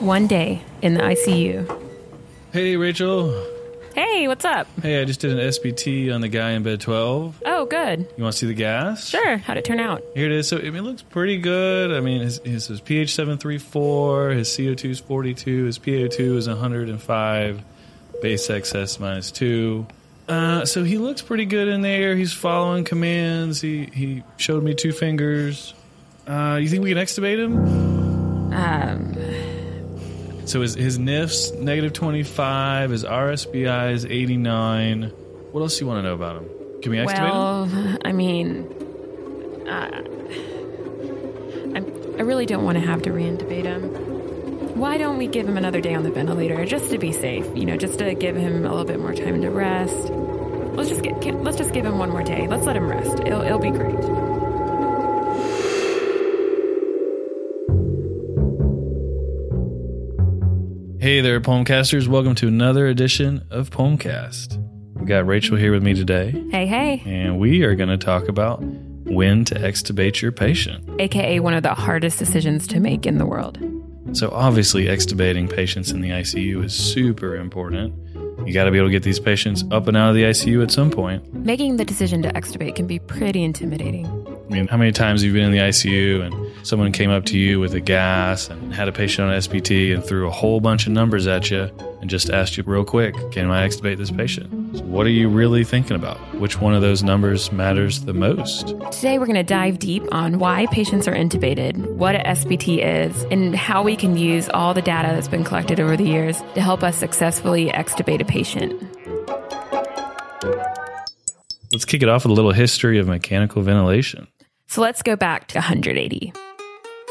One day in the ICU. Hey, Rachel. Hey, what's up? Hey, I just did an SBT on the guy in bed 12. Oh, good. You want to see the gas? Sure. How'd it turn out? Here it is. So I mean, it looks pretty good. I mean, his, his, his pH 734, his CO2 is 42, his PO2 is 105, base excess minus 2. Uh, so he looks pretty good in there. He's following commands. He he showed me two fingers. Uh, you think we can extubate him? Um, So his his NIF's negative 25, his RSBI is 89. What else do you want to know about him? Can we him? well, I mean, uh, I'm, I really don't want to have to reintubate him. Why don't we give him another day on the ventilator just to be safe? You know, just to give him a little bit more time to rest. Let's just get let's just give him one more day. Let's let him rest. It'll it'll be great. Hey there, Pulmcasters. Welcome to another edition of Pulmcast. We got Rachel here with me today, Hey, hey. and we are going to talk about when to extubate your patient. AKA one of the hardest decisions to make in the world. So, obviously, extubating patients in the ICU is super important. You got to be able to get these patients up and out of the ICU at some point. Making the decision to extubate can be pretty intimidating. I mean, how many times have you been in the ICU and someone came up to you with a gas and had a patient on SBT and threw a whole bunch of numbers at you and just asked you real quick, can I extubate this patient? So what are you really thinking about? Which one of those numbers matters the most? Today, we're going to dive deep on why patients are intubated, what a SBT is, and how we can use all the data that's been collected over the years to help us successfully extubate a patient. Let's kick it off with a little history of mechanical ventilation. So let's go back to 180.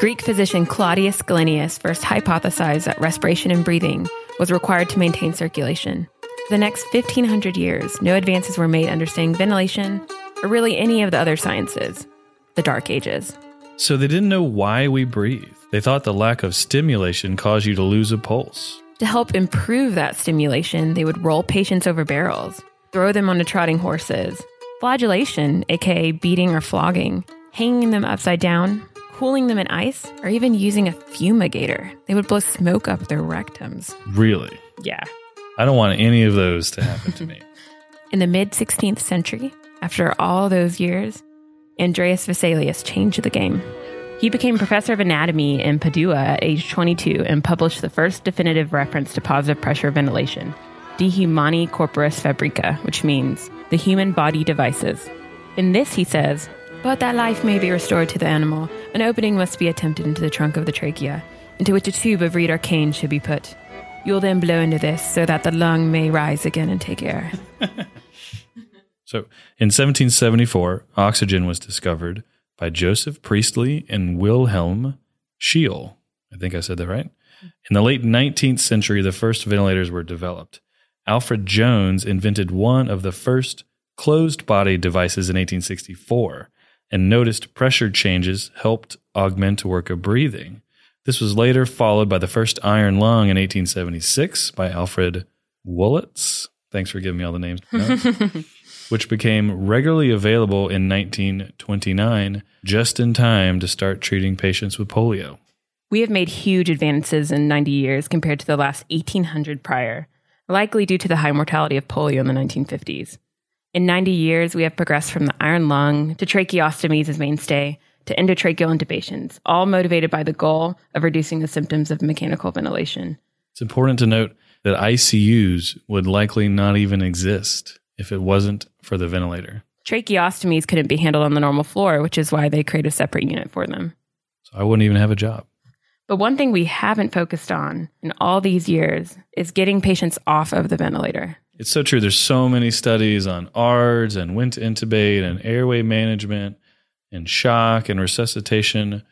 Greek physician Claudius Galenius first hypothesized that respiration and breathing was required to maintain circulation. For the next 1500 years, no advances were made understanding ventilation or really any of the other sciences, the Dark Ages. So they didn't know why we breathe. They thought the lack of stimulation caused you to lose a pulse. To help improve that stimulation, they would roll patients over barrels, throw them onto trotting horses, flagellation, aka beating or flogging, hanging them upside down, cooling them in ice, or even using a fumigator. They would blow smoke up their rectums. Really? Yeah. I don't want any of those to happen to me. In the mid 16th century, after all those years, Andreas Vesalius changed the game. He became professor of anatomy in Padua at age 22 and published the first definitive reference to positive pressure ventilation, De Humani Corporis Fabrica, which means the human body devices. In this, he says, but that life may be restored to the animal, an opening must be attempted into the trunk of the trachea, into which a tube of reed or cane should be put. You will then blow into this so that the lung may rise again and take air. So in 1774, oxygen was discovered by Joseph Priestley and Wilhelm Scheele. I think I said that right. In the late 19th century, the first ventilators were developed. Alfred Jones invented one of the first closed body devices in 1864 and noticed pressure changes helped augment work of breathing. This was later followed by the first iron lung in 1876 by Alfred Wurlitz. Thanks for giving me all the names. Which became regularly available in 1929, just in time to start treating patients with polio. We have made huge advances in 90 years compared to the last 1800 prior, likely due to the high mortality of polio in the 1950s. In 90 years, we have progressed from the iron lung to tracheostomies as mainstay to endotracheal intubations, all motivated by the goal of reducing the symptoms of mechanical ventilation. It's important to note that ICUs would likely not even exist if it wasn't for the ventilator. Tracheostomies couldn't be handled on the normal floor, which is why they create a separate unit for them. So I wouldn't even have a job. But one thing we haven't focused on in all these years is getting patients off of the ventilator. It's so true. There's so many studies on ARDS and when to intubate and airway management and shock and resuscitation.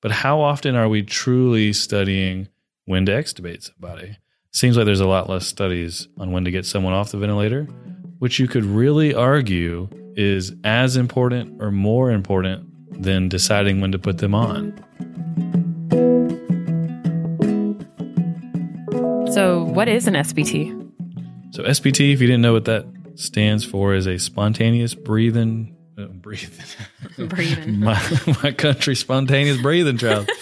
But how often are we truly studying when to extubate somebody? Seems like there's a lot less studies on when to get someone off the ventilator, which you could really argue is as important or more important than deciding when to put them on. So, what is an SBT? So SBT, if you didn't know what that stands for, is a spontaneous breathing, uh, breathing, Breathing. my, my country spontaneous breathing trial.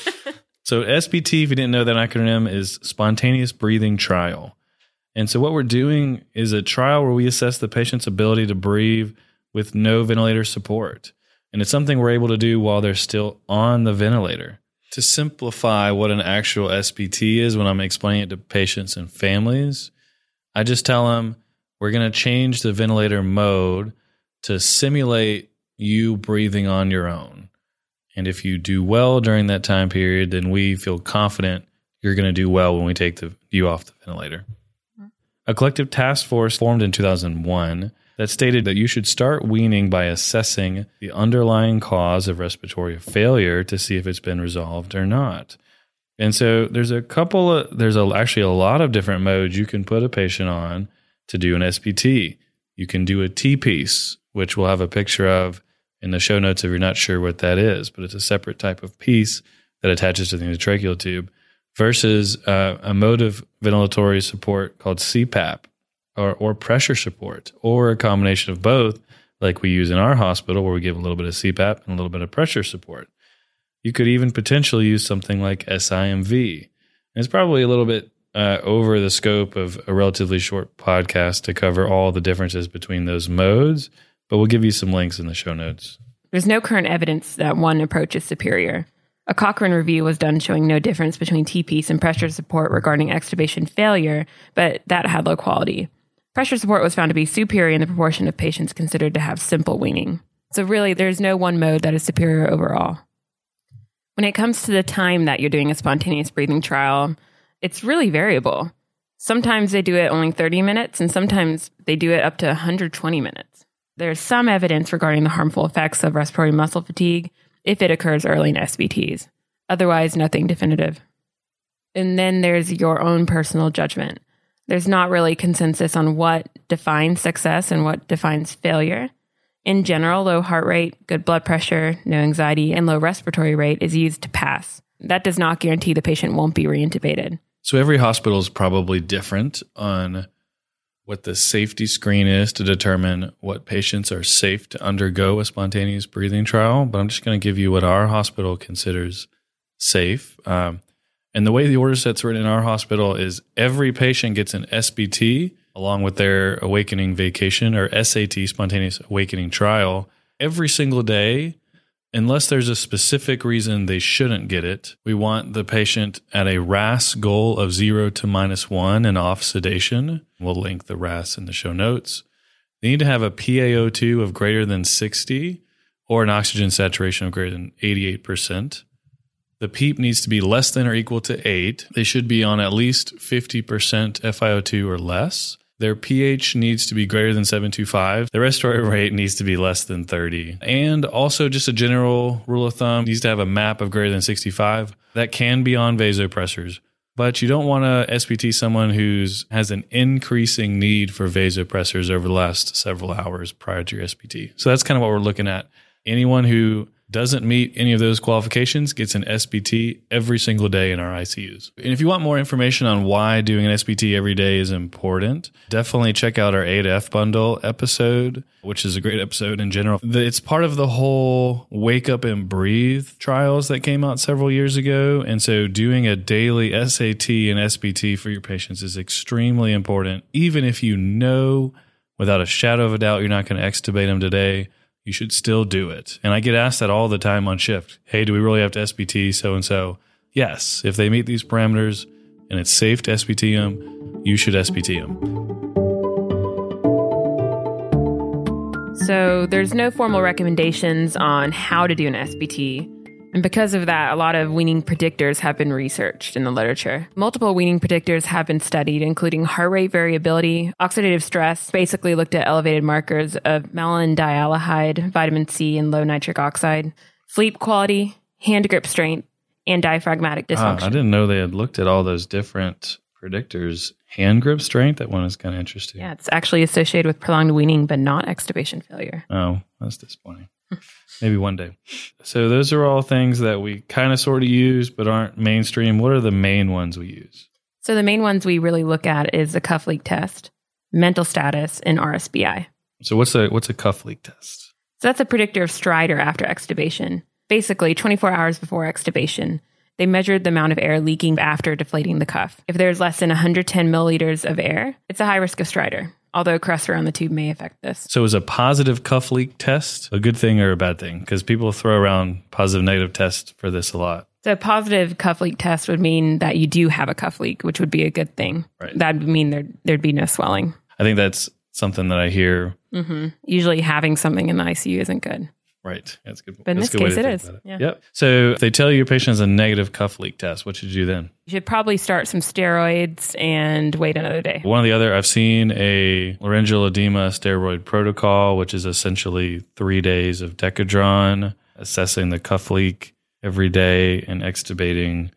So SBT, if you didn't know that acronym, is spontaneous breathing trial. And so what we're doing is a trial where we assess the patient's ability to breathe with no ventilator support. And it's something we're able to do while they're still on the ventilator. To simplify what an actual SBT is when I'm explaining it to patients and families, I just tell them we're going to change the ventilator mode to simulate you breathing on your own. And if you do well during that time period, then we feel confident you're going to do well when we take the, you off the ventilator. Mm-hmm. A collective task force formed in 2001 that stated that you should start weaning by assessing the underlying cause of respiratory failure to see if it's been resolved or not. And so there's a couple of there's a, actually a lot of different modes you can put a patient on to do an SBT. You can do a T piece, which we'll have a picture of in the show notes if you're not sure what that is, but it's a separate type of piece that attaches to the endotracheal tube versus uh, a mode of ventilatory support called CPAP or, or pressure support or a combination of both, like we use in our hospital where we give a little bit of CPAP and a little bit of pressure support. You could even potentially use something like SIMV. And it's probably a little bit uh, over the scope of a relatively short podcast to cover all the differences between those modes, but we'll give you some links in the show notes. There's no current evidence that one approach is superior. A Cochrane review was done showing no difference between T piece and pressure support regarding extubation failure, but that had low quality. Pressure support was found to be superior in the proportion of patients considered to have simple weaning. So, really, there's no one mode that is superior overall. When it comes to the time that you're doing a spontaneous breathing trial, it's really variable. Sometimes they do it only 30 minutes, and sometimes they do it up to 120 minutes. There's some evidence regarding the harmful effects of respiratory muscle fatigue if it occurs early in SBTs. Otherwise, nothing definitive. And then there's your own personal judgment there's not really consensus on what defines success and what defines failure. In general, low heart rate, good blood pressure, no anxiety, and low respiratory rate is used to pass. That does not guarantee the patient won't be reintubated. So every hospital is probably different on what the safety screen is to determine what patients are safe to undergo a spontaneous breathing trial. But I'm just going to give you what our hospital considers safe. Um, and the way the order set's written in our hospital is every patient gets an SBT along with their awakening vacation or SAT, spontaneous awakening trial, every single day. Unless there's a specific reason they shouldn't get it, we want the patient at a RASS goal of zero to minus one and off sedation. We'll link the RASS in the show notes. They need to have a PaO2 of greater than 60 or an oxygen saturation of greater than 88%. The PEEP needs to be less than or equal to 8. They should be on at least 50% FiO2 or less. Their pH needs to be greater than 725. The respiratory rate needs to be less than 30. And also, just a general rule of thumb needs to have a MAP of greater than 65. That can be on vasopressors. But you don't want to SBT someone who has an increasing need for vasopressors over the last several hours prior to your SBT. So that's kind of what we're looking at. Anyone who doesn't meet any of those qualifications gets an SBT every single day in our ICUs. And if you want more information on why doing an SBT every day is important, definitely check out our A to F bundle episode, which is a great episode in general. It's part of the whole wake up and breathe trials that came out several years ago. And so doing a daily SAT and SBT for your patients is extremely important, even if you know without a shadow of a doubt you're not going to extubate them today you should still do it. And I get asked that all the time on shift. Hey, do we really have to SBT so and so? Yes, if they meet these parameters and it's safe to SBT them, you should SBT them. So there's no formal recommendations on how to do an SBT. And because of that, a lot of weaning predictors have been researched in the literature. Multiple weaning predictors have been studied, including heart rate variability, oxidative stress, basically looked at elevated markers of malondialdehyde, vitamin C, and low nitric oxide, sleep quality, hand grip strength, and diaphragmatic ah, dysfunction. I didn't know they had looked at all those different predictors. Hand grip strength, that one is kind of interesting. Yeah, it's actually associated with prolonged weaning, but not extubation failure. Oh, that's disappointing. Maybe one day. So those are all things that we kind of sort of use, but aren't mainstream. What are the main ones we use? So the main ones we really look at is the cuff leak test, mental status, and RSBI. So what's a what's a cuff leak test? So that's a predictor of stridor after extubation. Basically, 24 hours before extubation, They measured the amount of air leaking after deflating the cuff. If there's less than 110 milliliters of air, it's a high risk of stridor, although crust around the tube may affect this. So is a positive cuff leak test a good thing or a bad thing? Because people throw around positive negative tests for this a lot. So a positive cuff leak test would mean that you do have a cuff leak, which would be a good thing. Right. That would mean there, there'd be no swelling. I think that's something that I hear. hmm Usually having something in the ICU isn't good. Right. That's good. But in this a good way case, it is. it think is. about Yeah. Yep. So if they tell you your patient has a negative cuff leak test, what should you do then? You should probably start some steroids and wait another day. One of the other, I've seen a laryngeal edema steroid protocol, which is essentially three days of Decadron, assessing the cuff leak every day and extubating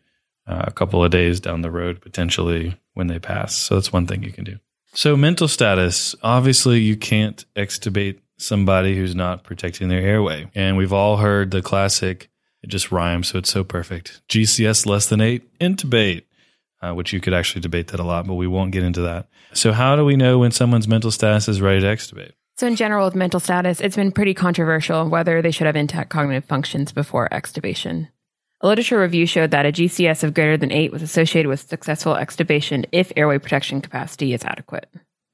uh, a couple of days down the road, potentially when they pass. So that's one thing you can do. So mental status, obviously you can't extubate somebody who's not protecting their airway. And we've all heard the classic, it just rhymes, so it's so perfect. GCS less than eight, intubate uh, which you could actually debate that a lot, but we won't get into that. So, how do we know when someone's mental status is ready to extubate? So, in general, with mental status, it's been pretty controversial whether they should have intact cognitive functions before extubation. A literature review showed that a GCS of greater than 8 was associated with successful extubation if airway protection capacity is adequate.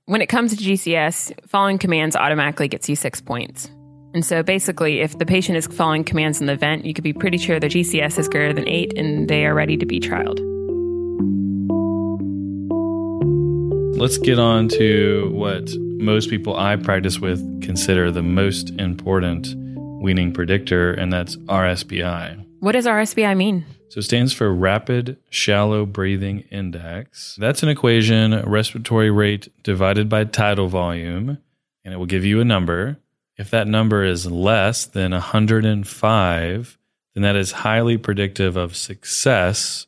When it comes to GCS, following commands automatically gets you six points. And so basically, if the patient is following commands in the vent, you could be pretty sure the GCS is greater than 8 and they are ready to be trialed. Let's get on to what most people I practice with consider the most important weaning predictor, and that's RSBI. What does RSBI mean? So it stands for Rapid Shallow Breathing Index. That's an equation, respiratory rate divided by tidal volume, and it will give you a number. If that number is less than 105, then that is highly predictive of success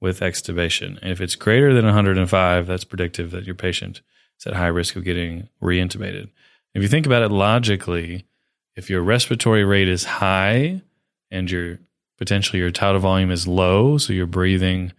with extubation. And if it's greater than 105, that's predictive that your patient is at high risk of getting reintubated. If you think about it logically, if your respiratory rate is high and your potentially your tidal volume is low, so you're breathing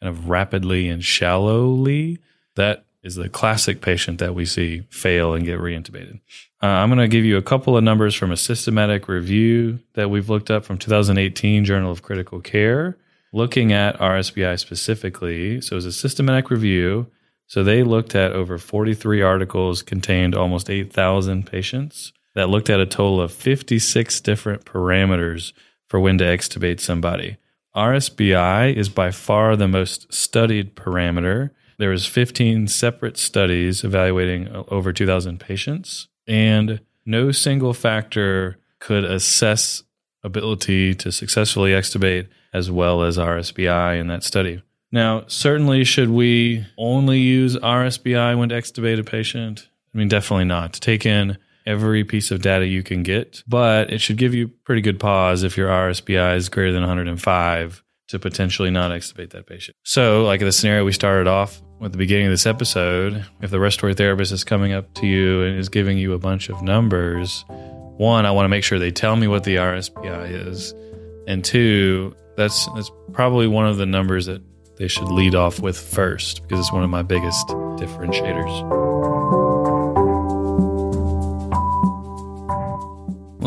kind of rapidly and shallowly, that is the classic patient that we see fail and get reintubated. Uh, I'm going to give you a couple of numbers from a systematic review that we've looked up from 2018 Journal of Critical Care, looking at RSBI specifically. So it's a systematic review. So they looked at over 43 articles, contained almost 8,000 patients that looked at a total of 56 different parameters for when to extubate somebody. RSBI is by far the most studied parameter. There was 15 separate studies evaluating over 2,000 patients, and no single factor could assess ability to successfully extubate as well as RSBI in that study. Now, certainly, should we only use RSBI when to extubate a patient? I mean, definitely not. Take in every piece of data you can get, but it should give you pretty good pause if your RSBI is greater than 105 to potentially not extubate that patient. So, like the scenario we started off at the beginning of this episode, if the respiratory therapist is coming up to you and is giving you a bunch of numbers, one, I want to make sure they tell me what the RSBI is, and two, that's that's probably one of the numbers that they should lead off with first because it's one of my biggest differentiators.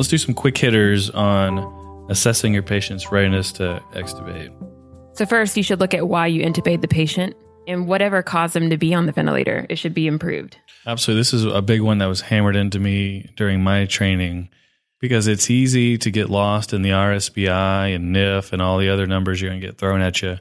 Let's do some quick hitters on assessing your patient's readiness to extubate. So, first, you should look at why you intubate the patient and whatever caused them to be on the ventilator, it should be improved. Absolutely. This is a big one that was hammered into me during my training because it's easy to get lost in the RSBI and NIF and all the other numbers you're going to get thrown at you.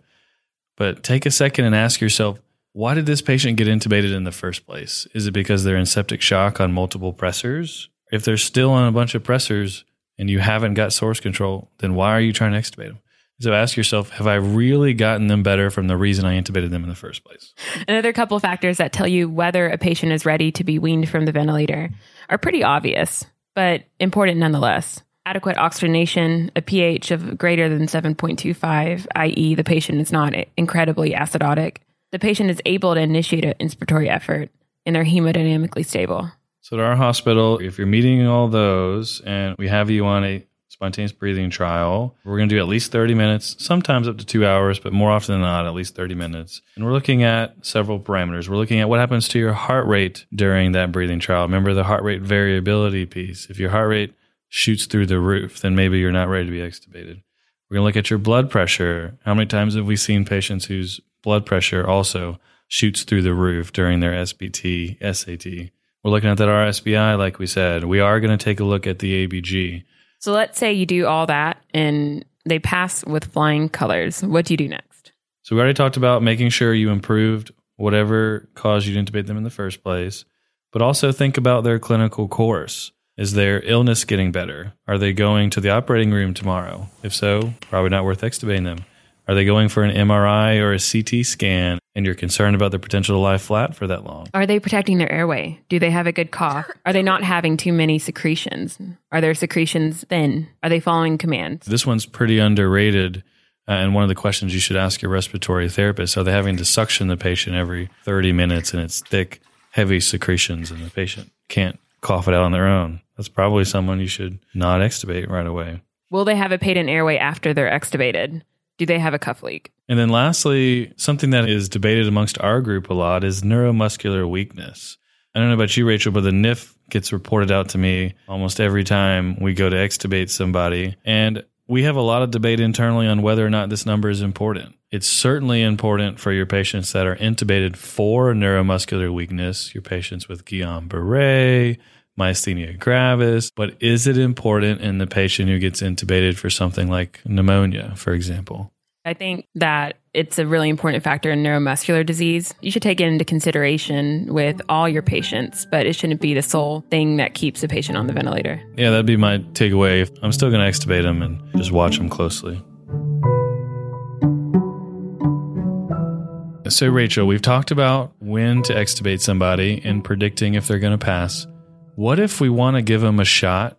But take a second and ask yourself, why did this patient get intubated in the first place? Is it because they're in septic shock on multiple pressors? If they're still on a bunch of pressors and you haven't got source control, then why are you trying to extubate them? So ask yourself, have I really gotten them better from the reason I intubated them in the first place? Another couple of factors that tell you whether a patient is ready to be weaned from the ventilator are pretty obvious, but important nonetheless. Adequate oxygenation, a pH of greater than 7.25, i.e., the patient is not incredibly acidotic. The patient is able to initiate an inspiratory effort and they're hemodynamically stable. So, at our hospital, if you're meeting all those and we have you on a spontaneous breathing trial. We're going to do at least 30 minutes, sometimes up to two hours, but more often than not, at least 30 minutes. And we're looking at several parameters. We're looking at what happens to your heart rate during that breathing trial. Remember the heart rate variability piece. If your heart rate shoots through the roof, then maybe you're not ready to be extubated. We're going to look at your blood pressure. How many times have we seen patients whose blood pressure also shoots through the roof during their SBT, SAT? We're looking at that RSBI, like we said. We are going to take a look at the ABG. So let's say you do all that and they pass with flying colors. What do you do next? So we already talked about making sure you improved whatever caused you to intubate them in the first place, but also think about their clinical course. Is their illness getting better? Are they going to the operating room tomorrow? If so, probably not worth extubating them. Are they going for an MRI or a CT scan and you're concerned about the potential to lie flat for that long? Are they protecting their airway? Do they have a good cough? Are they not having too many secretions? Are their secretions thin? Are they following commands? This one's pretty underrated. Uh, and one of the questions you should ask your respiratory therapist are they having to suction the patient every 30 minutes and it's thick, heavy secretions and the patient can't cough it out on their own? That's probably someone you should not extubate right away. Will they have a patent airway after they're extubated? Do they have a cuff leak? And then lastly, something that is debated amongst our group a lot is neuromuscular weakness. I don't know about you, Rachel, but the NIF gets reported out to me almost every time we go to extubate somebody. And we have a lot of debate internally on whether or not this number is important. It's certainly important for your patients that are intubated for neuromuscular weakness, your patients with Guillain Barre, myasthenia gravis, but is it important in the patient who gets intubated for something like pneumonia, for example? I think that it's a really important factor in neuromuscular disease. You should take it into consideration with all your patients, but it shouldn't be the sole thing that keeps a patient on the ventilator. Yeah, that'd be my takeaway. I'm still going to extubate them and just watch them closely. So, Rachel, we've talked about when to extubate somebody and predicting if they're going to pass. What if we want to give them a shot,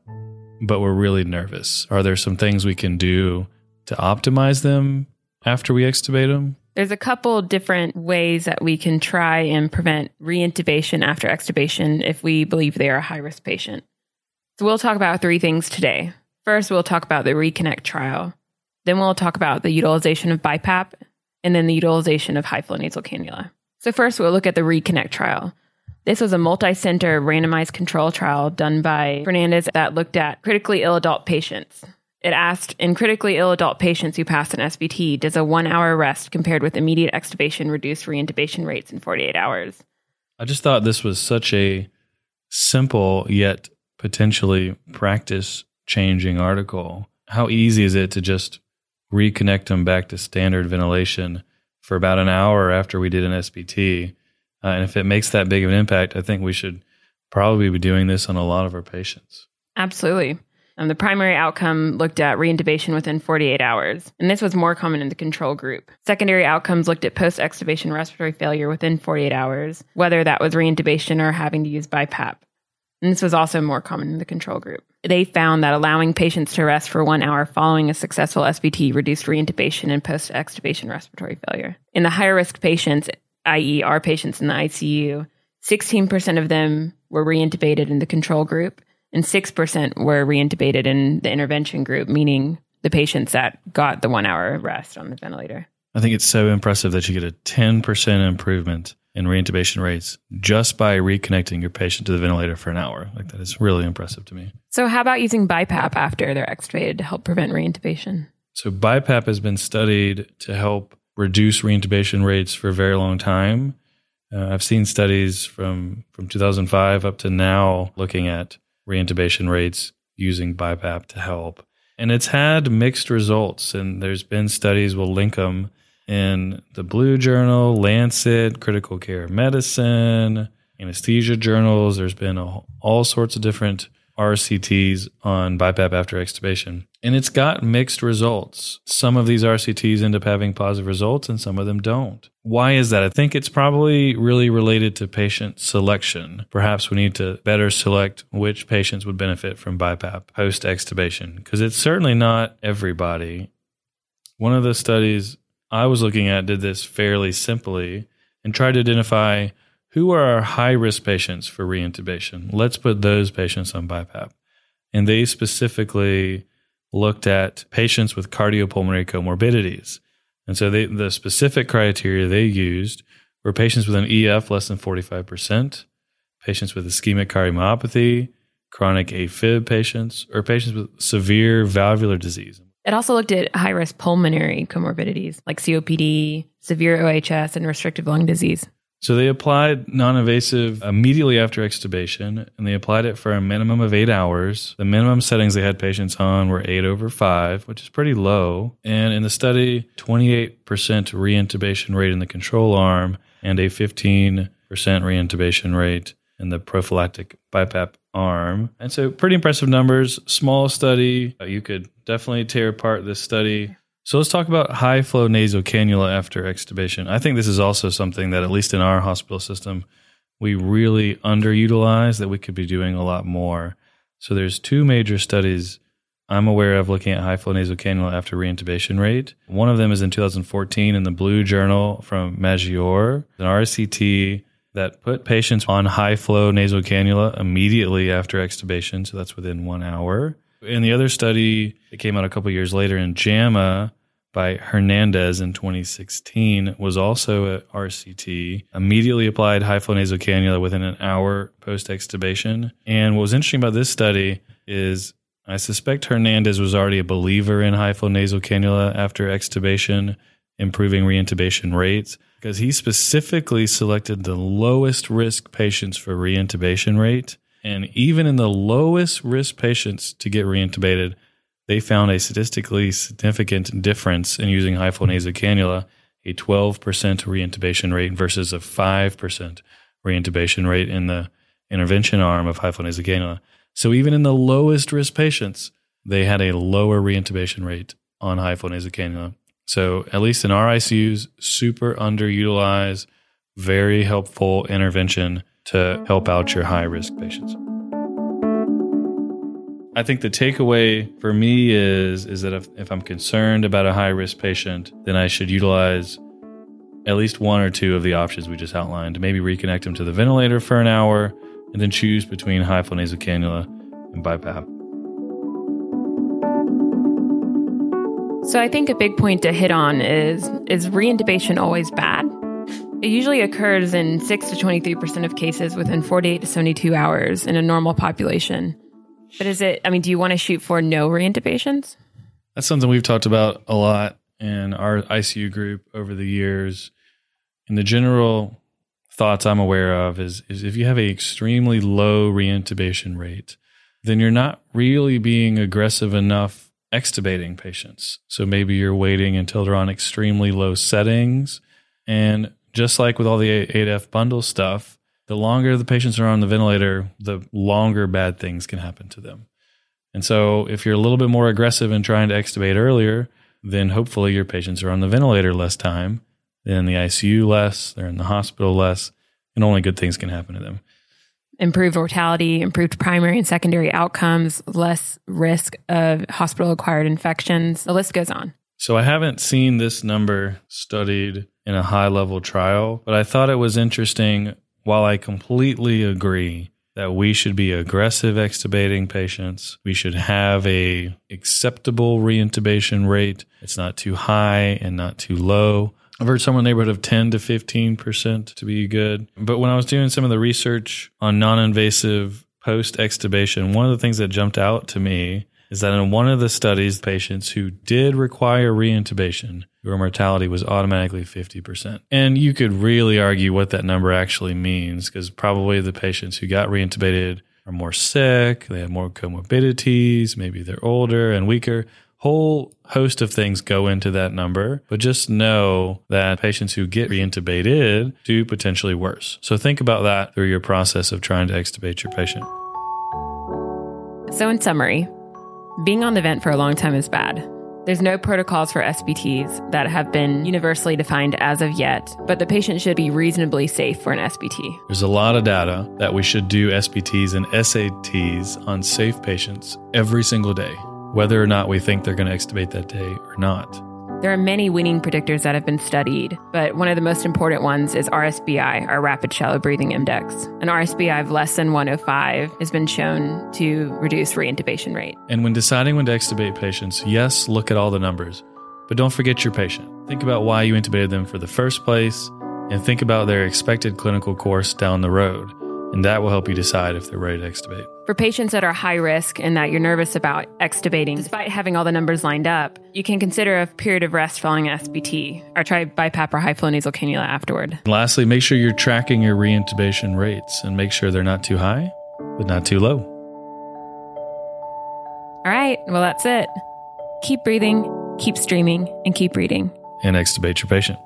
but we're really nervous? Are there some things we can do to optimize them after we extubate them? There's a couple different ways that we can try and prevent reintubation after extubation if we believe they are a high risk patient. So we'll talk about three things today. First, we'll talk about the Reconnect trial. Then we'll talk about the utilization of BiPAP and then the utilization of high flow nasal cannula. So first, we'll look at the Reconnect trial. This was a multi center randomized control trial done by Fernandez that looked at critically ill adult patients. It asked in critically ill adult patients who pass an SBT, does a one hour rest compared with immediate extubation reduce reintubation rates in 48 hours? I just thought this was such a simple yet potentially practice changing article. How easy is it to just reconnect them back to standard ventilation for about an hour after we did an SBT? Uh, and if it makes that big of an impact, I think we should probably be doing this on a lot of our patients. Absolutely. Um, the primary outcome looked at reintubation within 48 hours, and this was more common in the control group. Secondary outcomes looked at post extubation respiratory failure within 48 hours, whether that was reintubation or having to use BiPAP. And this was also more common in the control group. They found that allowing patients to rest for one hour following a successful SBT reduced reintubation and post extubation respiratory failure. In the higher risk patients, i.e., our patients in the ICU, 16% of them were reintubated in the control group, and 6% were reintubated in the intervention group, meaning the patients that got the one hour rest on the ventilator. I think it's so impressive that you get a 10% improvement in reintubation rates just by reconnecting your patient to the ventilator for an hour. Like that is really impressive to me. So, how about using BiPAP after they're extubated to help prevent reintubation? So, BiPAP has been studied to help reduce reintubation rates for a very long time. Uh, I've seen studies from, from 2005 up to now looking at reintubation rates using BiPAP to help. And it's had mixed results. And there's been studies, we'll link them in the Blue Journal, Lancet, Critical Care Medicine, anesthesia journals. There's been a, all sorts of different RCTs on BiPAP after extubation. And it's got mixed results. Some of these RCTs end up having positive results and some of them don't. Why is that? I think it's probably really related to patient selection. Perhaps we need to better select which patients would benefit from BiPAP post extubation because it's certainly not everybody. One of the studies I was looking at did this fairly simply and tried to identify who are our high risk patients for reintubation. Let's put those patients on BiPAP. And they specifically looked at patients with cardiopulmonary comorbidities. And so they, the specific criteria they used were patients with an EF less than 45%, patients with ischemic cardiomyopathy, chronic AFib patients, or patients with severe valvular disease. It also looked at high risk pulmonary comorbidities like COPD, severe OHS, and restrictive lung disease. So they applied non invasive immediately after extubation, and they applied it for a minimum of eight hours. The minimum settings they had patients on were eight over five, which is pretty low. And in the study, 28% reintubation rate in the control arm and a 15% reintubation rate in the prophylactic BiPAP arm. And so, pretty impressive numbers. Small study. Uh, you could definitely tear apart this study. So let's talk about high flow nasal cannula after extubation. I think this is also something that, at least in our hospital system, we really underutilize that we could be doing a lot more. So there's two major studies I'm aware of looking at high flow nasal cannula after reintubation rate. One of them is in 2014 in the Blue Journal from Maggiore, an RCT that put patients on high flow nasal cannula immediately after extubation. So that's within one hour. And the other study that came out a couple years later in JAMA by Hernandez in 2016 was also at RCT. Immediately applied high flow nasal cannula within an hour post extubation. And what was interesting about this study is I suspect Hernandez was already a believer in high flow nasal cannula after extubation, improving reintubation rates, because he specifically selected the lowest risk patients for reintubation rate and even in the lowest risk patients to get reintubated, they found a statistically significant difference in using high flow nasal cannula, a 12% reintubation rate versus a 5% reintubation rate in the intervention arm of high flow nasal cannula. So even in the lowest risk patients, they had a lower reintubation rate on high flow nasal cannula. So at least in our ICUs, super underutilized, very helpful intervention to help out your high risk patients. I think the takeaway for me is is that if, if I'm concerned about a high risk patient, then I should utilize at least one or two of the options we just outlined. Maybe reconnect them to the ventilator for an hour, and then choose between high flow nasal cannula and BiPAP. So I think a big point to hit on is is reintubation always bad? It usually occurs in 6 to 23% of cases within 48 to 72 hours in a normal population. But is it, I mean, do you want to shoot for no reintubations? That's something we've talked about a lot in our ICU group over the years. And the general thoughts I'm aware of is, is if you have an extremely low reintubation rate, then you're not really being aggressive enough extubating patients. So maybe you're waiting until they're on extremely low settings. And just like with all the 8F bundle stuff, the longer the patients are on the ventilator, the longer bad things can happen to them. And so if you're a little bit more aggressive in trying to extubate earlier, then hopefully your patients are on the ventilator less time, they're in the ICU less, they're in the hospital less, and only good things can happen to them. Improved mortality, improved primary and secondary outcomes, less risk of hospital acquired infections. The list goes on. So I haven't seen this number studied in a high level trial, but I thought it was interesting. While I completely agree that we should be aggressive extubating patients, we should have a acceptable reintubation rate. It's not too high and not too low. I've heard somewhere in the neighborhood of 10 to 15% to be good. But when I was doing some of the research on non invasive post extubation, one of the things that jumped out to me is that in one of the studies, patients who did require reintubation, your mortality was automatically 50%. And you could really argue what that number actually means because probably the patients who got reintubated are more sick, they have more comorbidities, maybe they're older and weaker. Whole host of things go into that number, but just know that patients who get reintubated do potentially worse. So think about that through your process of trying to extubate your patient. So, in summary, being on the vent for a long time is bad. There's no protocols for SBTs that have been universally defined as of yet, but the patient should be reasonably safe for an SBT. There's a lot of data that we should do SBTs and SATs on safe patients every single day, whether or not we think they're going to extubate that day or not. There are many weaning predictors that have been studied, but one of the most important ones is RSBI, our Rapid Shallow Breathing Index. An RSBI of less than 105 has been shown to reduce reintubation rate. And when deciding when to extubate patients, yes, look at all the numbers, but don't forget your patient. Think about why you intubated them for the first place, and think about their expected clinical course down the road, and that will help you decide if they're ready to extubate. For patients that are high risk and that you're nervous about extubating, despite having all the numbers lined up, you can consider a period of rest following SBT or try BiPAP or high flow nasal cannula afterward. And lastly, make sure you're tracking your reintubation rates and make sure they're not too high, but not too low. All right, well, that's it. Keep breathing, keep streaming, and keep reading. And extubate your patient.